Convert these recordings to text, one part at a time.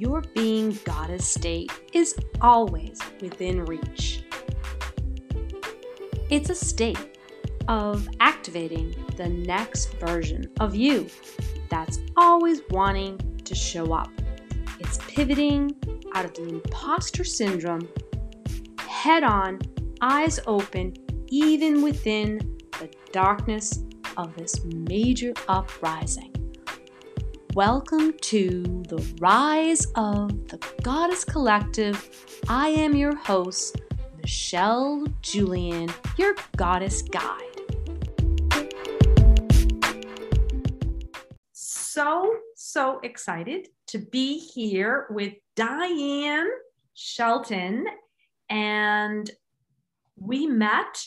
your being goddess state is always within reach. It's a state of activating the next version of you that's always wanting to show up. It's pivoting out of the imposter syndrome, head on, eyes open, even within the darkness of this major uprising. Welcome to the Rise of the Goddess Collective. I am your host, Michele Julian, your goddess guide. So, so excited to be here with Dianne Shelton. And we met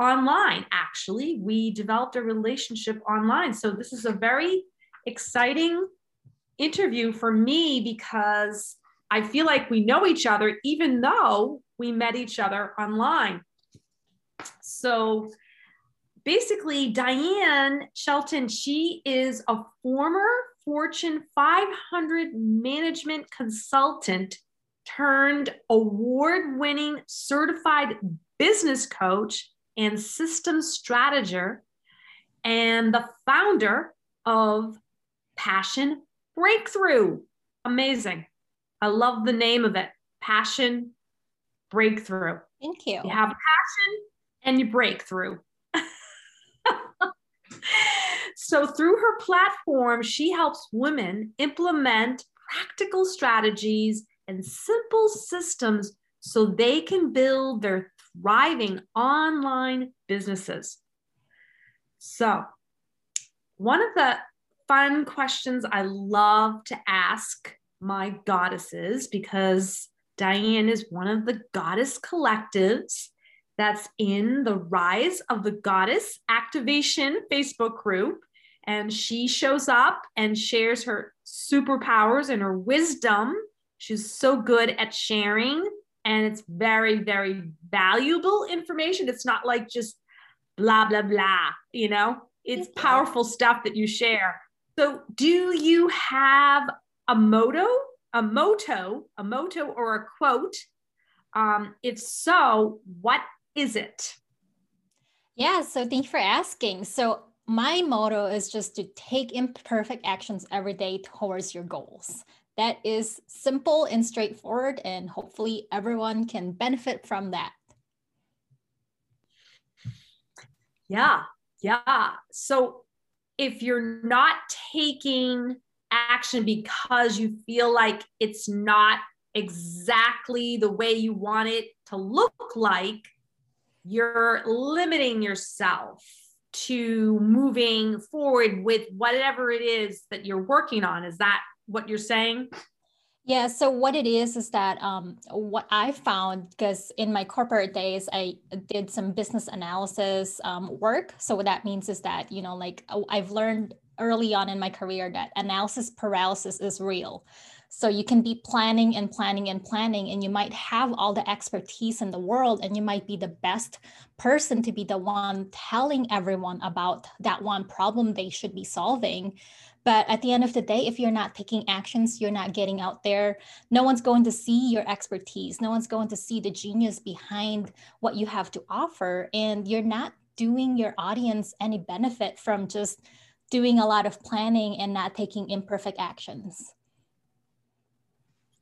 online, actually. We developed a relationship online. So, this is a very exciting interview for me because I feel like we know each other, even though we met each other online. So basically, Dianne Shelton, she is a former Fortune 500 management consultant turned award winning certified business coach and systems strategist, and the founder of Passion Breakthrough. Amazing. I love the name of it Passion Breakthrough. Thank you. You have passion and you break through. so, through her platform, she helps women implement practical strategies and simple systems so they can build their thriving online businesses. So, one of the fun questions I love to ask my goddesses because Dianne is one of the goddess collectives that's in the Rise of the Goddess Activation Facebook group. And she shows up and shares her superpowers and her wisdom. She's so good at sharing, and it's very, very valuable information. It's not like just blah, blah, blah, you know, it's powerful stuff that you share. So, do you have a motto, a motto, a motto, or a quote? Um, if so, what is it? Yeah, so thank you for asking. So, my motto is just to take imperfect actions every day towards your goals. That is simple and straightforward, and hopefully, everyone can benefit from that. Yeah, yeah. So, if you're not taking action because you feel like it's not exactly the way you want it to look like, you're limiting yourself to moving forward with whatever it is that you're working on. Is that what you're saying? Yeah. So what it is is that um, what I found because in my corporate days I did some business analysis um, work. So what that means is that you know like oh, I've learned early on in my career that analysis paralysis is real. So you can be planning and planning and planning, and you might have all the expertise in the world, and you might be the best person to be the one telling everyone about that one problem they should be solving. But at the end of the day, if you're not taking actions, you're not getting out there, no one's going to see your expertise. No one's going to see the genius behind what you have to offer. And you're not doing your audience any benefit from just doing a lot of planning and not taking imperfect actions.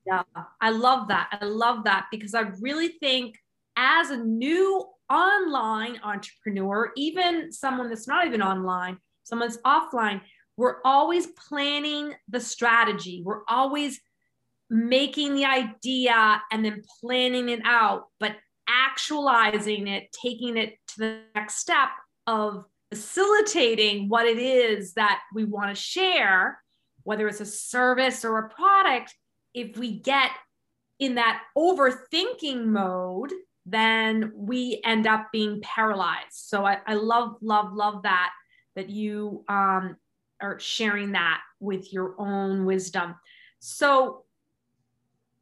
Yeah, I love that. I love that because I really think as a new online entrepreneur, even someone that's not even online, someone's offline, we're always planning the strategy. We're always making the idea and then planning it out, but actualizing it, taking it to the next step of facilitating what it is that we want to share, whether it's a service or a product, if we get in that overthinking mode, then we end up being paralyzed. So I, I love, love, love that, that you um, or sharing that with your own wisdom. So,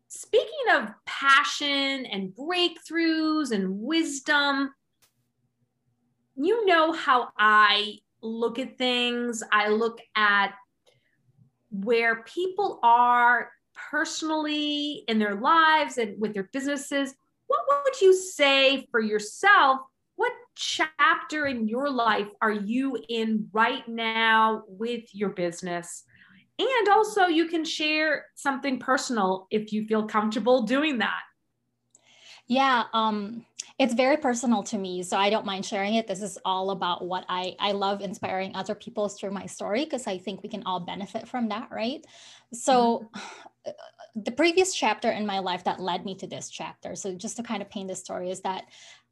speaking of passion and breakthroughs and wisdom, you know how I look at things. I look at where people are personally in their lives and with their businesses, what would you say for yourself? Chapter in your life are you in right now with your business? And also, you can share something personal if you feel comfortable doing that. Yeah, um, it's very personal to me, so I don't mind sharing it. This is all about what I I love inspiring other people through my story because I think we can all benefit from that, right? So. Mm-hmm. The previous chapter in my life that led me to this chapter. So, just to kind of paint the story, is that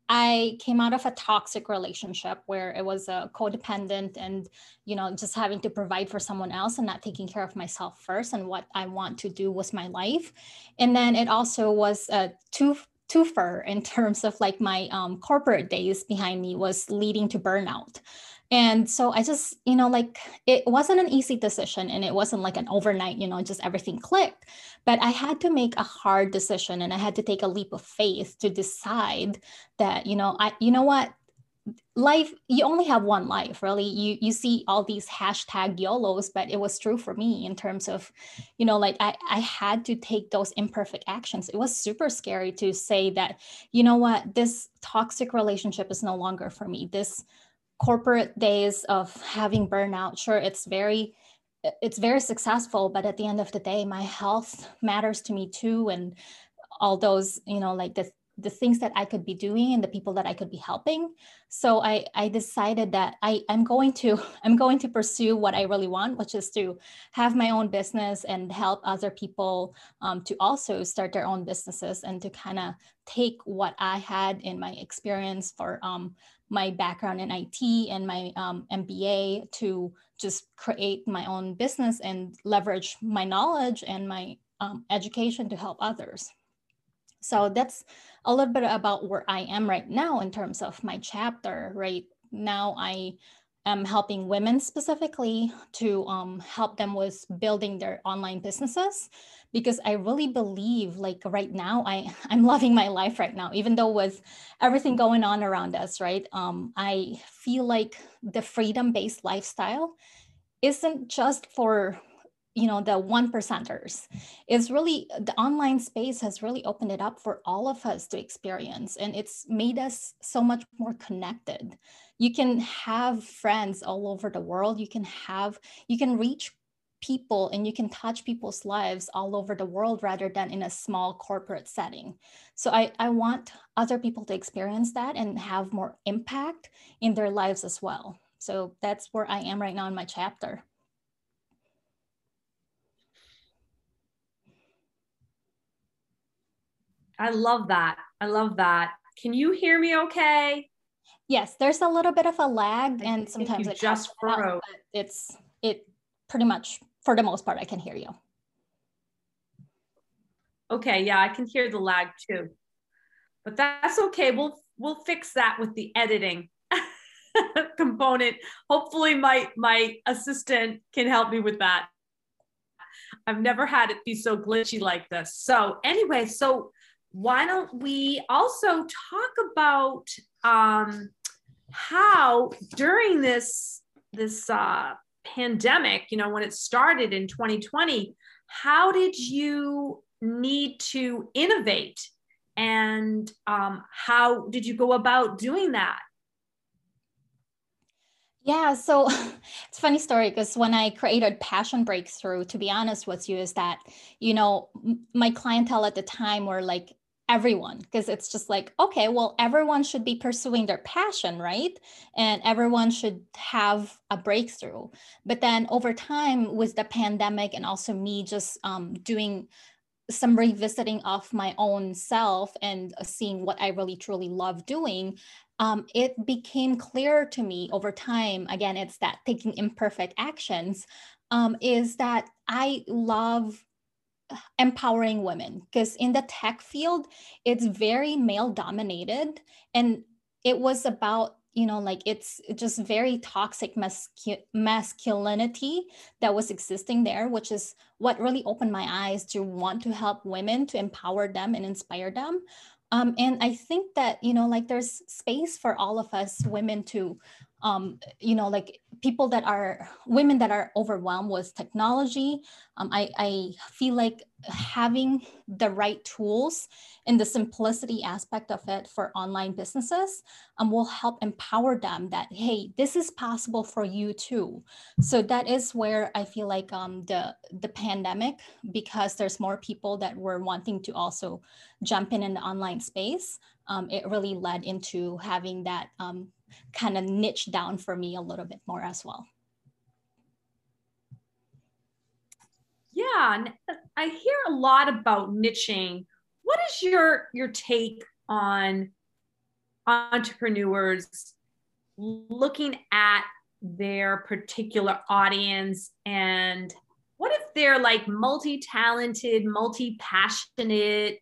I came out of a toxic relationship where it was a codependent and, you know, just having to provide for someone else and not taking care of myself first and what I want to do with my life. And then it also was a two twofer in terms of like my um, corporate days behind me was leading to burnout. And so I just, you know, like it wasn't an easy decision and it wasn't like an overnight, you know, just everything clicked. But I had to make a hard decision and I had to take a leap of faith to decide that, you know, I, you know what, life you only have one life really. You you see all these hashtag yolos but it was true for me in terms of you know like i i had to take those imperfect actions. It was super scary to say that you know what? This toxic relationship is no longer for me. This corporate days of having burnout sure it's very it's very successful but at the end of the day my health matters to me too and all those you know like the the things that I could be doing and the people that I could be helping. So I, I decided that I, I'm going to I'm going to pursue what I really want, which is to have my own business and help other people um, to also start their own businesses and to kind of take what I had in my experience for um, my background in IT and my um, MBA to just create my own business and leverage my knowledge and my um, education to help others. So that's a little bit about where I am right now in terms of my chapter. Right now, I am helping women specifically to um, help them with building their online businesses because I really believe like right now I I'm loving my life right now even though with everything going on around us right? Um, I feel like the freedom based lifestyle isn't just for you know the one percenters it's really the online space has really opened it up for all of us to experience and it's made us so much more connected. You can have friends all over the world. You can have you can reach people and you can touch people's lives all over the world rather than in a small corporate setting so i, I want other people to experience that and have more impact in their lives as well so that's where i am right now in my chapter I love that. I love that. Can you hear me okay? Yes, there's a little bit of a lag and sometimes it just it's it pretty much for the most part I can hear you. Okay, yeah, I can hear the lag too. But that's okay. We'll we'll fix that with the editing component. Hopefully my my assistant can help me with that. I've never had it be so glitchy like this. So anyway, so why don't we also talk about um, how during this this uh, pandemic, you know, when it started in 2020, how did you need to innovate, and um, how did you go about doing that? Yeah, so it's funny story because when I created Passion Breakthrough, to be honest with you, is that you know my clientele at the time were like everyone because it's just like okay well everyone should be pursuing their passion right? And everyone should have a breakthrough. But then over time with the pandemic and also me just um, doing some revisiting of my own self and seeing what i really truly love doing um, it became clear to me over time again it's that taking imperfect actions um, is that i love empowering women because in the tech field it's very male dominated and it was about you know like it's just very toxic mascu- masculinity that was existing there which is what really opened my eyes to want to help women to empower them and inspire them. Um, and i think that you know like there's space for all of us women to um, you know, like people that are women that are overwhelmed with technology. Um, I, I feel like having the right tools and the simplicity aspect of it for online businesses um, will help empower them that, hey, this is possible for you too. So that is where I feel like um, the, the pandemic, because there's more people that were wanting to also jump in in the online space, um, it really led into having that um, kind of niche down for me a little bit more as well. Yeah, I hear a lot about niching. What is your your take on entrepreneurs looking at their particular audience and what if they're like multi-talented, multi-passionate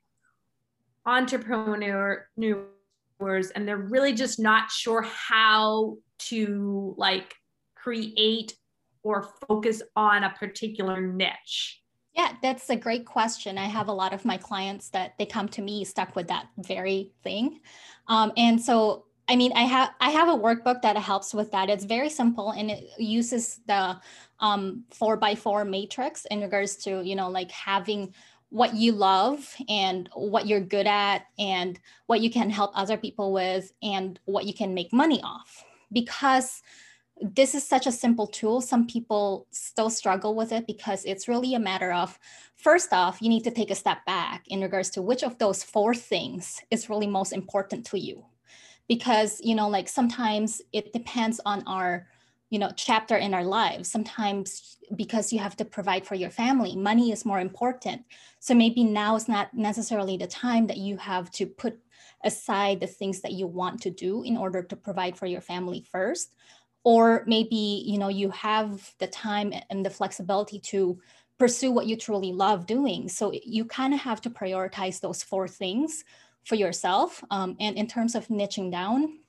entrepreneur and they're really just not sure how to like create or focus on a particular niche? Yeah, that's a great question. I have a lot of my clients that they come to me stuck with that very thing. Um, and so I mean, I have I have a workbook that helps with that. It's very simple and it uses the um, four by four matrix in regards to you know like having what you love and what you're good at and what you can help other people with and what you can make money off. Because this is such a simple tool some people still struggle with it because it's really a matter of first off you need to take a step back in regards to which of those four things is really most important to you. Because you know like sometimes it depends on our you know chapter in our lives. Sometimes because you have to provide for your family money is more important. So maybe now is not necessarily the time that you have to put aside the things that you want to do in order to provide for your family first. Or maybe you know you have the time and the flexibility to pursue what you truly love doing. So you kind of have to prioritize those four things for yourself um, and in terms of niching down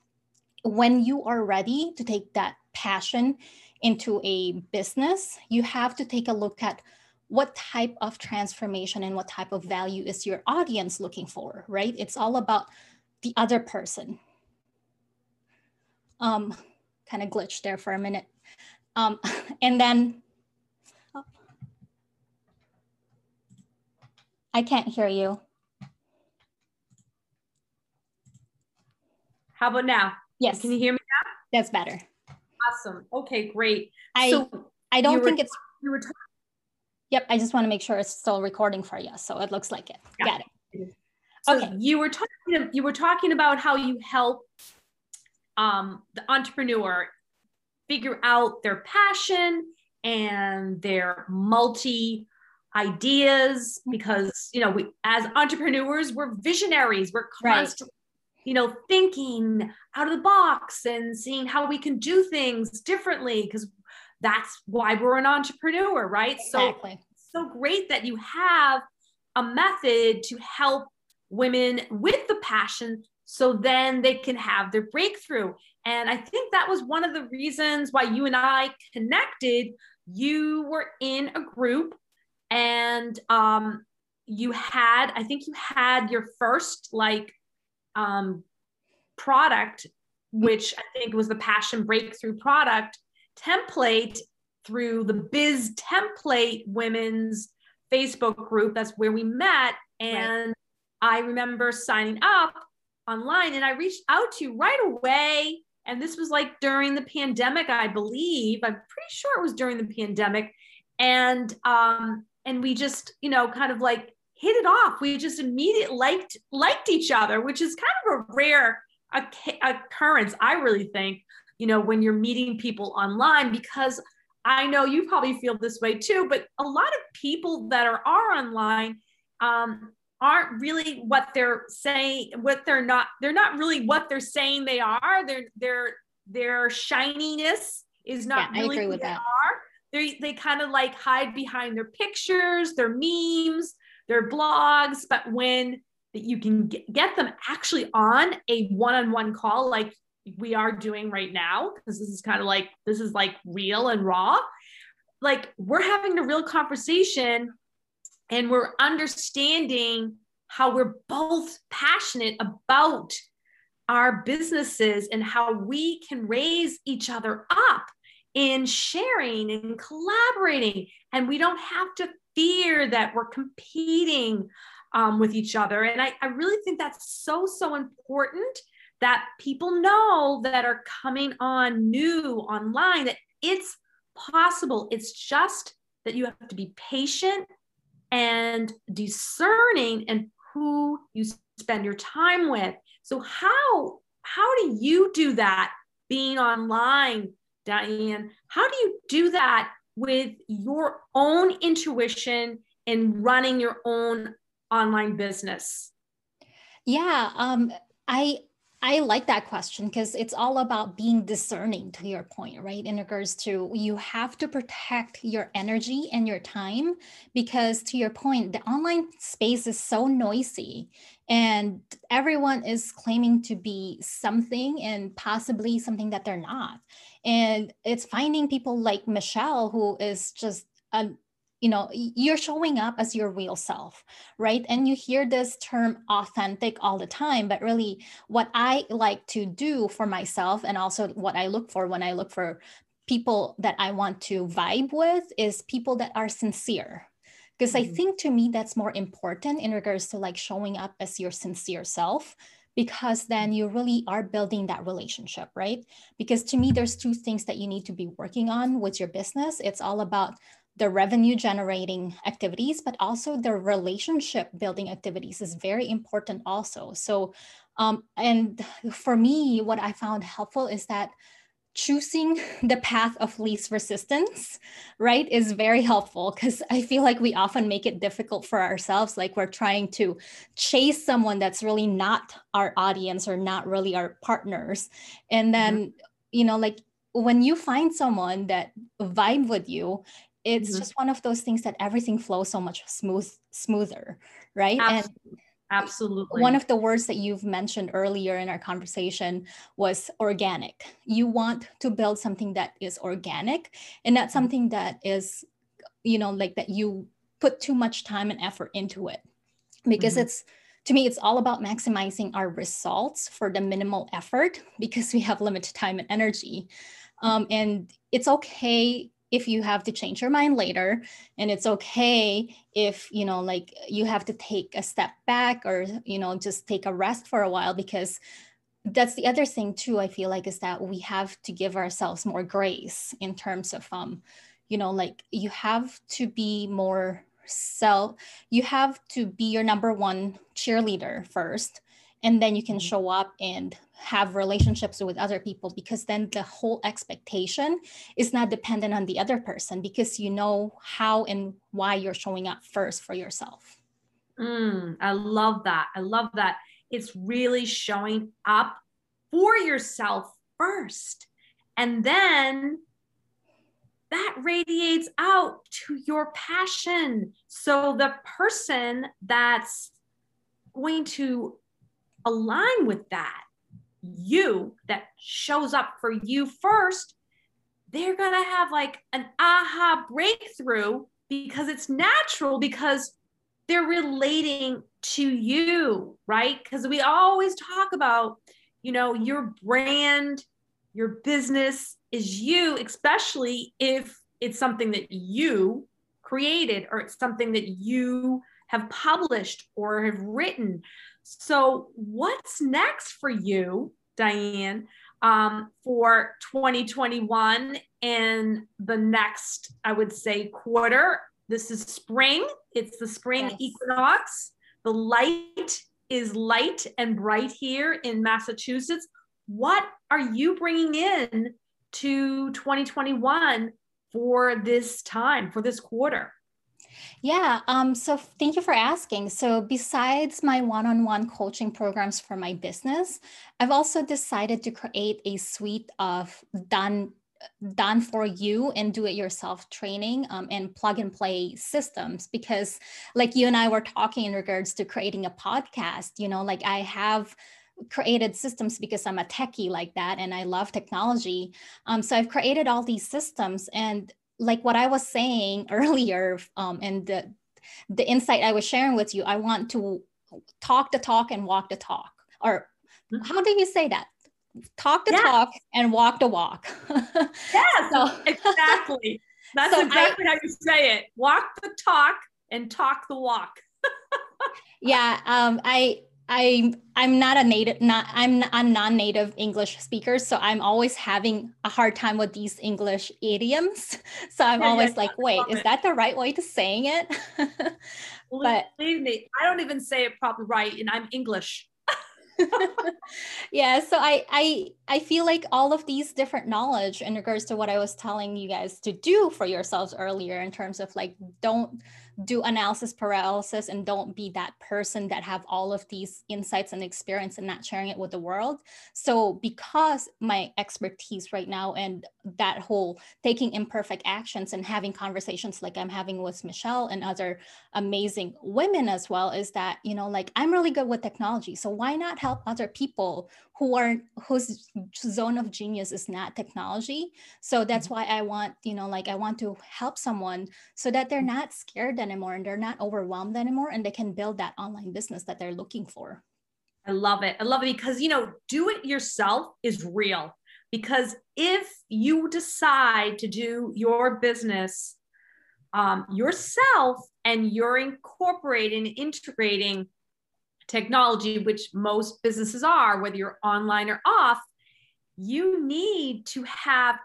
when you are ready to take that passion into a business, you have to take a look at what type of transformation and what type of value is your audience looking for, right? It's all about the other person. Um, kind of glitched there for a minute. Um, and then, oh, I can't hear you. How about now? Yes. Can you hear me now? That's better. Awesome. Okay, great. I so I don't think were, it's. You were talking. Yep, I just want to make sure it's still recording for you, so it looks like it. Yeah. Got it. So okay. you were talking. You were talking about how you help um, the entrepreneur figure out their passion and their multi ideas because you know we as entrepreneurs we're visionaries we're constantly you know, thinking out of the box and seeing how we can do things differently because that's why we're an entrepreneur, right? Exactly. So, so great that you have a method to help women with the passion so then they can have their breakthrough. And I think that was one of the reasons why you and I connected. You were in a group and um, you had, I think you had your first like um, product, which I think was the Passion Breakthrough product template through the Biz Template Women's Facebook group. That's where we met. And right. I remember signing up online and I reached out to you right away. And this was like during the pandemic, I believe. I'm pretty sure it was during the pandemic. And um, and we just, you know, kind of like hit it off. We just immediately liked liked each other, which is kind of a rare occurrence, I really think, you know, when you're meeting people online, because I know you probably feel this way too, but a lot of people that are, are online um, aren't really what they're saying, what they're not, they're not really what they're saying they are. Their their their shininess is not yeah, really who they that. are. They, they kind of like hide behind their pictures, their memes, their blogs, but when you can get them actually on a one-on-one call like we are doing right now because this is kind of like this is like real and raw like we're having a real conversation and we're understanding how we're both passionate about our businesses and how we can raise each other up in sharing and collaborating. And we don't have to fear that we're competing um, with each other. And I, I really think that's so, so important that people know that are coming on new online that it's possible. It's just that you have to be patient and discerning and who you spend your time with. So how how do you do that being online, Dianne? How do you do that with your own intuition and running your own online business? Yeah, um, I I like that question because it's all about being discerning to your point, right? In regards to you have to protect your energy and your time because, to your point, the online space is so noisy and everyone is claiming to be something and possibly something that they're not. And it's finding people like Michele, who is just a you know you're showing up as your real self right and you hear this term authentic all the time but really what i like to do for myself and also what i look for when i look for people that i want to vibe with is people that are sincere because mm-hmm. i think to me that's more important in regards to like showing up as your sincere self because then you really are building that relationship right because to me there's two things that you need to be working on with your business it's all about the revenue generating activities, but also the relationship building activities is very important also. So, um, and for me, what I found helpful is that choosing the path of least resistance, right, is very helpful because I feel like we often make it difficult for ourselves. Like we're trying to chase someone that's really not our audience or not really our partners. And then, mm-hmm. you know, like when you find someone that vibe with you it's mm-hmm. just one of those things that everything flows so much smooth smoother right absolutely. and absolutely one of the words that you've mentioned earlier in our conversation was organic you want to build something that is organic and not mm-hmm. something that is you know like that you put too much time and effort into it because mm-hmm. it's to me it's all about maximizing our results for the minimal effort because we have limited time and energy um, and it's okay if you have to change your mind later and it's okay if you know like you have to take a step back or you know just take a rest for a while because that's the other thing too i feel like is that we have to give ourselves more grace in terms of um you know like you have to be more self you have to be your number one cheerleader first and then you can mm-hmm. show up and have relationships with other people because then the whole expectation is not dependent on the other person because you know how and why you're showing up first for yourself. Mm, I love that. I love that. It's really showing up for yourself first. And then that radiates out to your passion. So the person that's going to align with that you that shows up for you first, they're going to have like an aha breakthrough because it's natural because they're relating to you, right? Because we always talk about, you know, your brand, your business is you, especially if it's something that you created or it's something that you have published or have written. So, what's next for you, Dianne, um, for 2021 and the next, I would say, quarter? This is spring, it's the spring yes. equinox. The light is light and bright here in Massachusetts. What are you bringing in to 2021 for this time, for this quarter? Yeah, um, so thank you for asking. So, besides my one on one coaching programs for my business, I've also decided to create a suite of done done for you and do it yourself training um, and plug and play systems because like you and i were talking in regards to creating a podcast you know like i have created systems because i'm a techie like that and i love technology um, so i've created all these systems and like what I was saying earlier, um, and the the insight I was sharing with you, I want to talk the talk and walk the talk, or how do you say that? Talk the Yeah. talk and walk the walk. Yes, So- exactly. That's So I- exactly how you say it. Walk the talk and talk the walk. yeah um i i i'm not a native not i'm a non-native english speaker so i'm always having a hard time with these english idioms. So i'm Yeah, always yeah, like wait is that the right way to saying it? But- Believe me, I don't even say it properly right, and I'm English. yeah so I, I i feel like all of these different knowledge in regards to what i was telling you guys to do for yourselves earlier in terms of like don't do analysis paralysis and don't be that person that have all of these insights and experience and not sharing it with the world. So because my expertise right now and that whole taking imperfect actions and having conversations like i'm having with michele and other amazing women as well is that you know like i'm really good with technology so why not help other people who are whose zone of genius is not technology so that's why i want you know like i want to help someone so that they're not scared anymore and they're not overwhelmed anymore and they can build that online business that they're looking for I love it. I love it because, you know, do it yourself is real. Because if you decide to do your business um, yourself and you're incorporating, integrating technology, which most businesses are, whether you're online or off, you need to have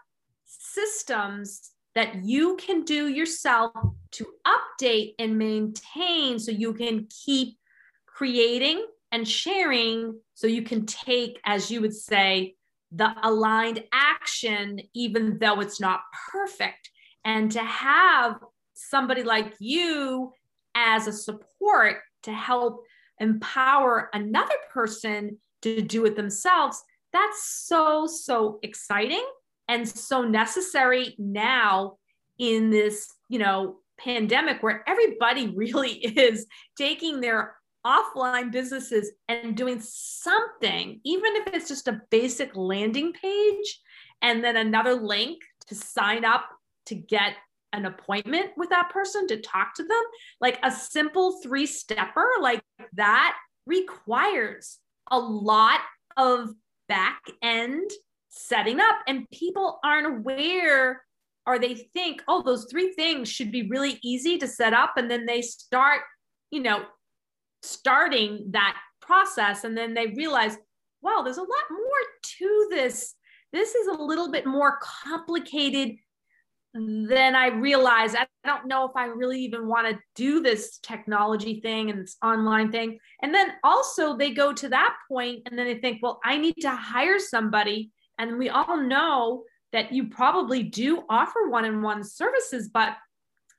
systems that you can do yourself to update and maintain so you can keep creating and sharing so you can take, as you would say, the aligned action, even though it's not perfect. And to have somebody like you as a support to help empower another person to do it themselves, that's so, so exciting and so necessary now in this, you know, pandemic where everybody really is taking their offline businesses and doing something, even if it's just a basic landing page and then another link to sign up to get an appointment with that person to talk to them, like a simple three stepper like that requires a lot of back end setting up, and people aren't aware or they think, oh, those three things should be really easy to set up. And then they start, you know, starting that process. And then they realize wow there's a lot more to this. This is a little bit more complicated than i realized i don't know if i really even want to do this technology thing and this online thing and then also they go to that point and then they think well i need to hire somebody and we all know that you probably do offer one-on-one services but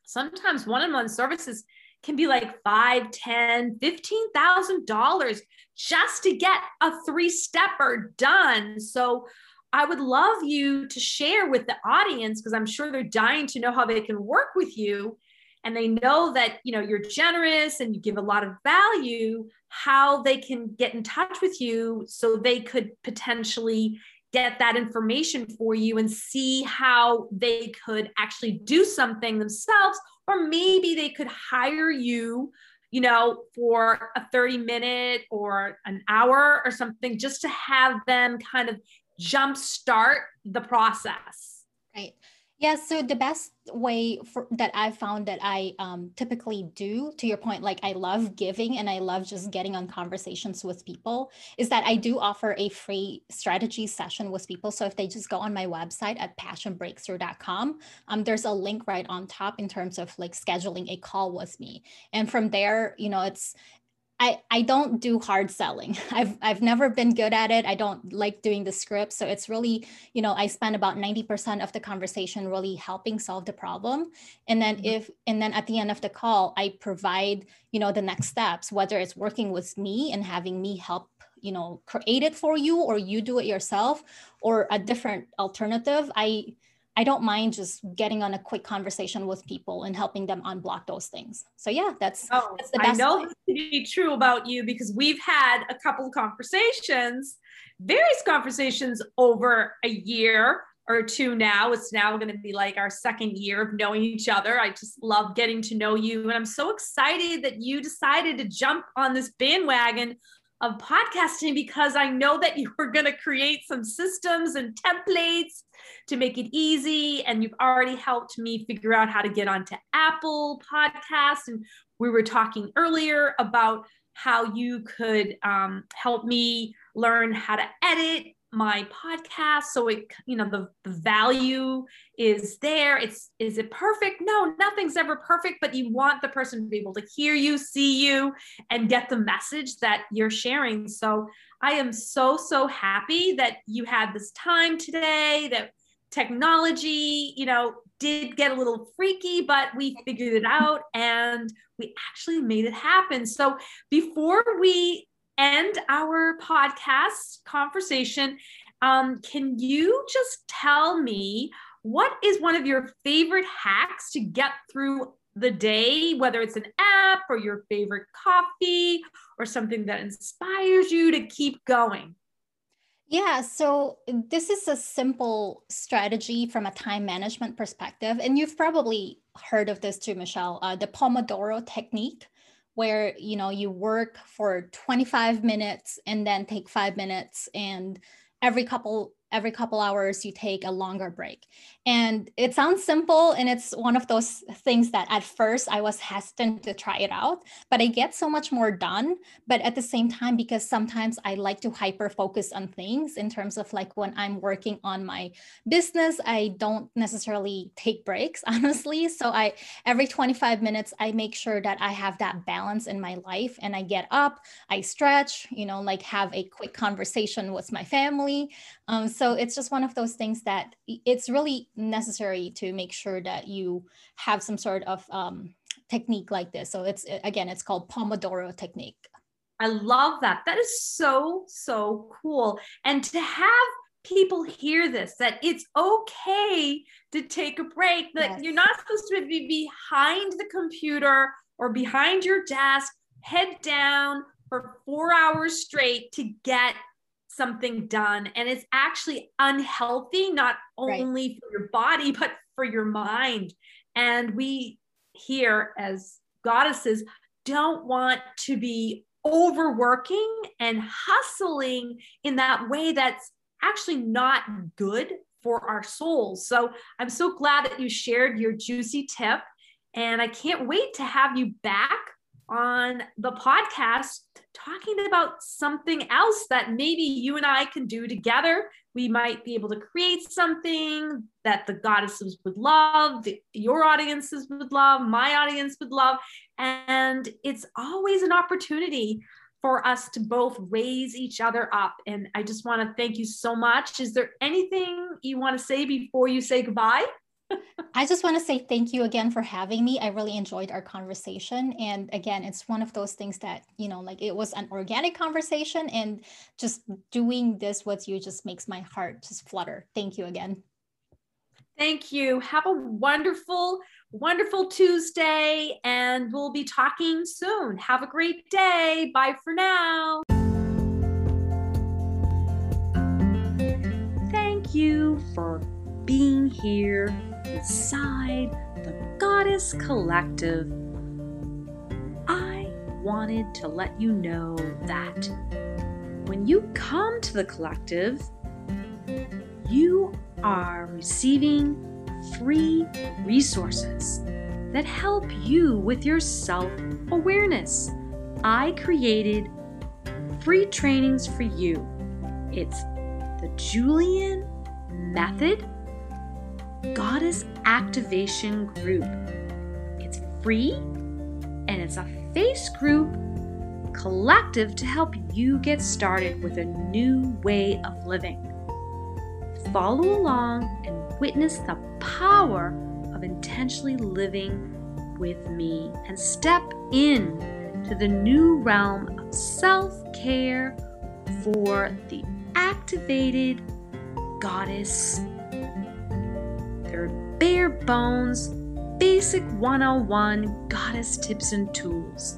sometimes one-on-one services can be like five, ten, fifteen thousand dollars just to get a three-stepper done. So I would love you to share with the audience because I'm sure they're dying to know how they can work with you. And they know that you know you're generous and you give a lot of value, how they can get in touch with you so they could potentially get that information for you and see how they could actually do something themselves or maybe they could hire you you know for a 30 minute or an hour or something just to have them kind of jump start the process. Right. Yeah so the best way for that i found that i um, typically do to your point like i love giving and i love just getting on conversations with people is that i do offer a free strategy session with people. So if they just go on my website at passionbreakthrough.com um, there's a link right on top in terms of like scheduling a call with me. And from there you know it's I, I don't do hard selling. I've I've never been good at it. I don't like doing the script. So it's really, you know, I spend about 90% of the conversation really helping solve the problem. And then mm-hmm. if and then at the end of the call, I provide, you know, the next steps, whether it's working with me and having me help you know create it for you or you do it yourself or a different alternative i I don't mind just getting on a quick conversation with people and helping them unblock those things. So yeah, that's oh, that's the best. I know this to be true about you because we've had a couple of conversations, various conversations over a year or two now. It's now going to be like our second year of knowing each other. I just love getting to know you. And I'm so excited that you decided to jump on this bandwagon of podcasting because I know that you were going to create some systems and templates to make it easy. And you've already helped me figure out how to get onto Apple Podcasts. And we were talking earlier about how you could um, help me learn how to edit my podcast so it you know the, the value is there. It's is it perfect? No nothing's ever perfect but you want the person to be able to hear you see you and get the message that you're sharing. So i am so so happy that you had this time today that technology you know did get a little freaky but we figured it out and we actually made it happen. So before we end our podcast conversation, um, can you just tell me what is one of your favorite hacks to get through the day, whether it's an app or your favorite coffee or something that inspires you to keep going? Yeah, so this is a simple strategy from a time management perspective. And you've probably heard of this too, Michele, uh, the Pomodoro technique where you know you work for 25 minutes and then take five minutes and every couple every couple hours you take a longer break. And it sounds simple and it's one of those things that at first I was hesitant to try it out, but I get so much more done. But at the same time, because sometimes I like to hyper focus on things in terms of like when I'm working on my business, I don't necessarily take breaks, honestly. So I every 25 minutes, I make sure that I have that balance in my life and I get up, I stretch, you know, like have a quick conversation with my family. Um, so it's just one of those things that it's really necessary to make sure that you have some sort of um, technique like this. So it's again, it's called Pomodoro technique. I love that. That is so, so cool. And to have people hear this that it's okay to take a break, that yes. you're not supposed to be behind the computer or behind your desk, head down for four hours straight to get something done and it's actually unhealthy not only right. for your body but for your mind and we here as goddesses don't want to be overworking and hustling in that way that's actually not good for our souls so i'm so glad that you shared your juicy tip and i can't wait to have you back on the podcast talking about something else that maybe you and I can do together. We might be able to create something that the goddesses would love, the, your audiences would love, my audience would love. And it's always an opportunity for us to both raise each other up. And I just want to thank you so much. Is there anything you want to say before you say goodbye? I just want to say thank you again for having me. I really enjoyed our conversation. And again, it's one of those things that, you know, like it was an organic conversation and just doing this with you just makes my heart just flutter. Thank you again. Thank you. Have a wonderful, wonderful Tuesday, and we'll be talking soon. Have a great day. Bye for now. Thank you for being here inside the Goddess Collective, I wanted to let you know that when you come to the collective, you are receiving free resources that help you with your self awareness. I created free trainings for you. It's the Julian Method Goddess Activation Group. It's free and it's a face group collective to help you get started with a new way of living. Follow along and witness the power of intentionally living with me and step in to the new realm of self care for the activated goddess bare bones, basic 101 goddess tips and tools.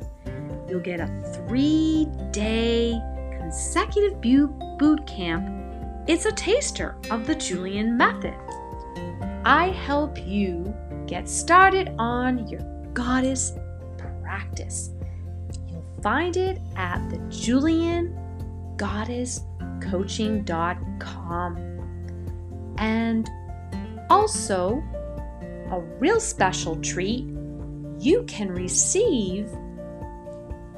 You'll get a three day consecutive boot camp. It's a taster of the Julian method. I help you get started on your goddess practice. You'll find it at the juliangoddesscoaching.com. And also, a real special treat, you can receive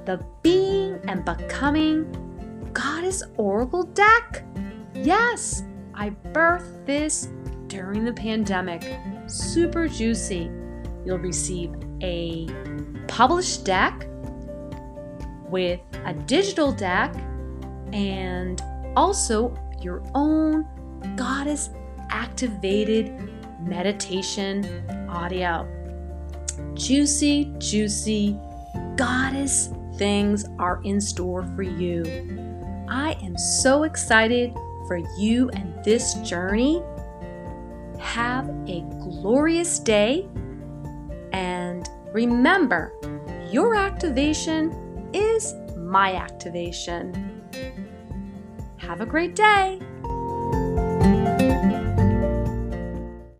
the Being and Becoming Goddess Oracle deck. Yes, I birthed this during the pandemic. Super juicy. You'll receive a published deck with a digital deck and also your own goddess activated meditation audio. Juicy, juicy goddess things are in store for you. I am so excited for you and this journey. Have a glorious day. And remember, your activation is my activation. Have a great day.